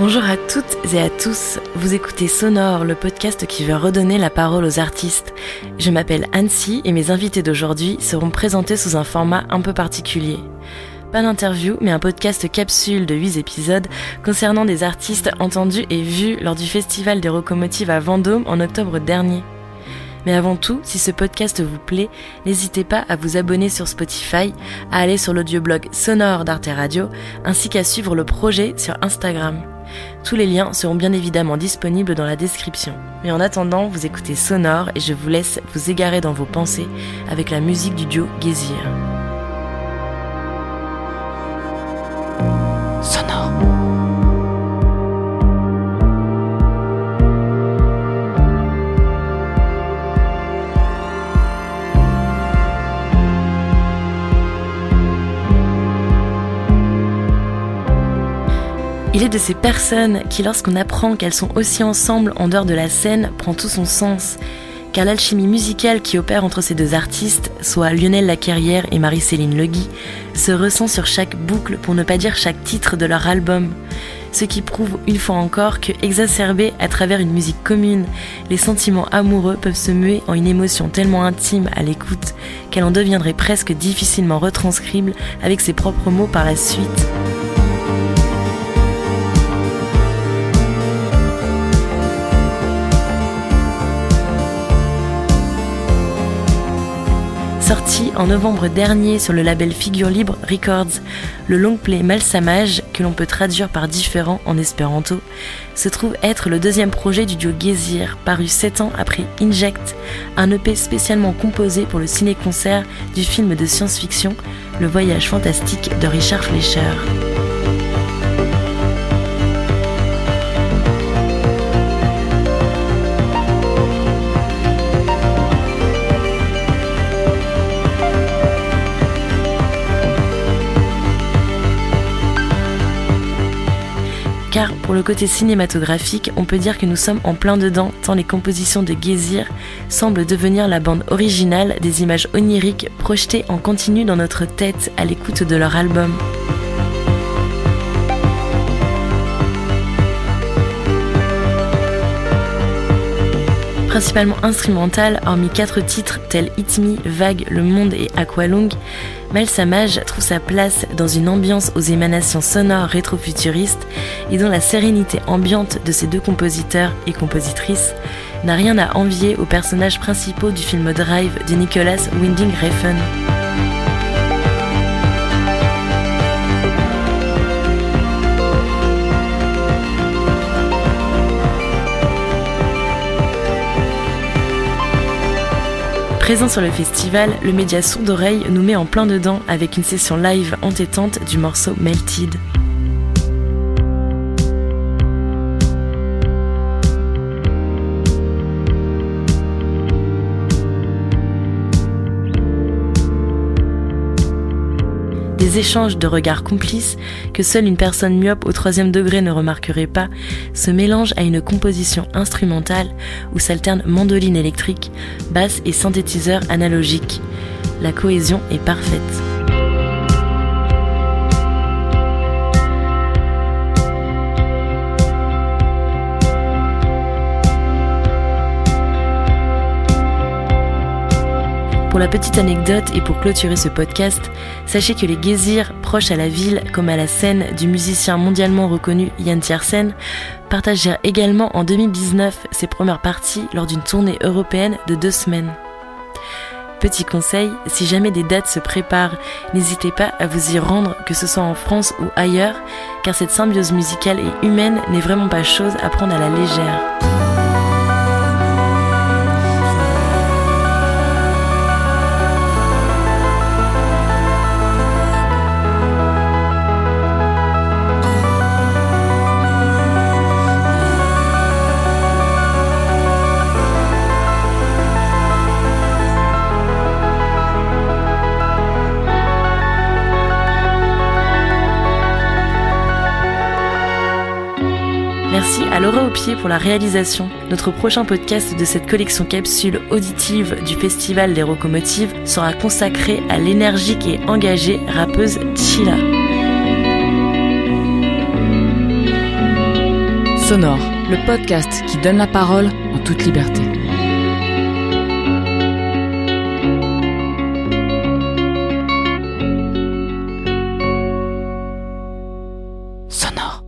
Bonjour à toutes et à tous, vous écoutez Sonore, le podcast qui veut redonner la parole aux artistes. Je m'appelle Annecy et mes invités d'aujourd'hui seront présentés sous un format un peu particulier. Pas d'interview, mais un podcast capsule de 8 épisodes concernant des artistes entendus et vus lors du Festival des Locomotives à Vendôme en octobre dernier. Mais avant tout, si ce podcast vous plaît, n'hésitez pas à vous abonner sur Spotify, à aller sur l'audioblog sonore d'Arte Radio, ainsi qu'à suivre le projet sur Instagram. Tous les liens seront bien évidemment disponibles dans la description. Mais en attendant, vous écoutez Sonore et je vous laisse vous égarer dans vos pensées avec la musique du duo Gézir. Il est de ces personnes qui, lorsqu'on apprend qu'elles sont aussi ensemble en dehors de la scène, prend tout son sens. Car l'alchimie musicale qui opère entre ces deux artistes, soit Lionel Lacarrière et Marie-Céline Legui, se ressent sur chaque boucle, pour ne pas dire chaque titre de leur album. Ce qui prouve une fois encore que, exacerbés à travers une musique commune, les sentiments amoureux peuvent se muer en une émotion tellement intime à l'écoute qu'elle en deviendrait presque difficilement retranscrible avec ses propres mots par la suite. En novembre dernier sur le label Figure Libre Records, le longplay Malsamage, que l'on peut traduire par différent en espéranto, se trouve être le deuxième projet du duo Gézir, paru 7 ans après Inject, un EP spécialement composé pour le ciné-concert du film de science-fiction Le Voyage fantastique de Richard Fleischer. Car pour le côté cinématographique, on peut dire que nous sommes en plein dedans, tant les compositions de Gézir semblent devenir la bande originale des images oniriques projetées en continu dans notre tête à l'écoute de leur album. Principalement instrumental, hormis quatre titres tels It Me, Vague, Le Monde et Aqualung, Malsamage trouve sa place dans une ambiance aux émanations sonores rétro-futuristes et dont la sérénité ambiante de ces deux compositeurs et compositrices n'a rien à envier aux personnages principaux du film Drive de Nicholas Winding Refn. Présent sur le festival, le média sourd d'oreille nous met en plein dedans avec une session live entêtante du morceau Melted. Des échanges de regards complices que seule une personne myope au troisième degré ne remarquerait pas, se mélangent à une composition instrumentale où s'alternent mandoline électrique, basse et synthétiseur analogique. La cohésion est parfaite. Pour la petite anecdote et pour clôturer ce podcast, sachez que les Gézirs, proches à la ville comme à la scène du musicien mondialement reconnu Yann Tiersen, partagèrent également en 2019 ses premières parties lors d'une tournée européenne de deux semaines. Petit conseil, si jamais des dates se préparent, n'hésitez pas à vous y rendre, que ce soit en France ou ailleurs, car cette symbiose musicale et humaine n'est vraiment pas chose à prendre à la légère. à Laura Aupier pour la réalisation. Notre prochain podcast de cette collection capsule auditive du Festival des Rocomotives sera consacré à l'énergique et engagée rappeuse Chila. Sonore, le podcast qui donne la parole en toute liberté. Sonore.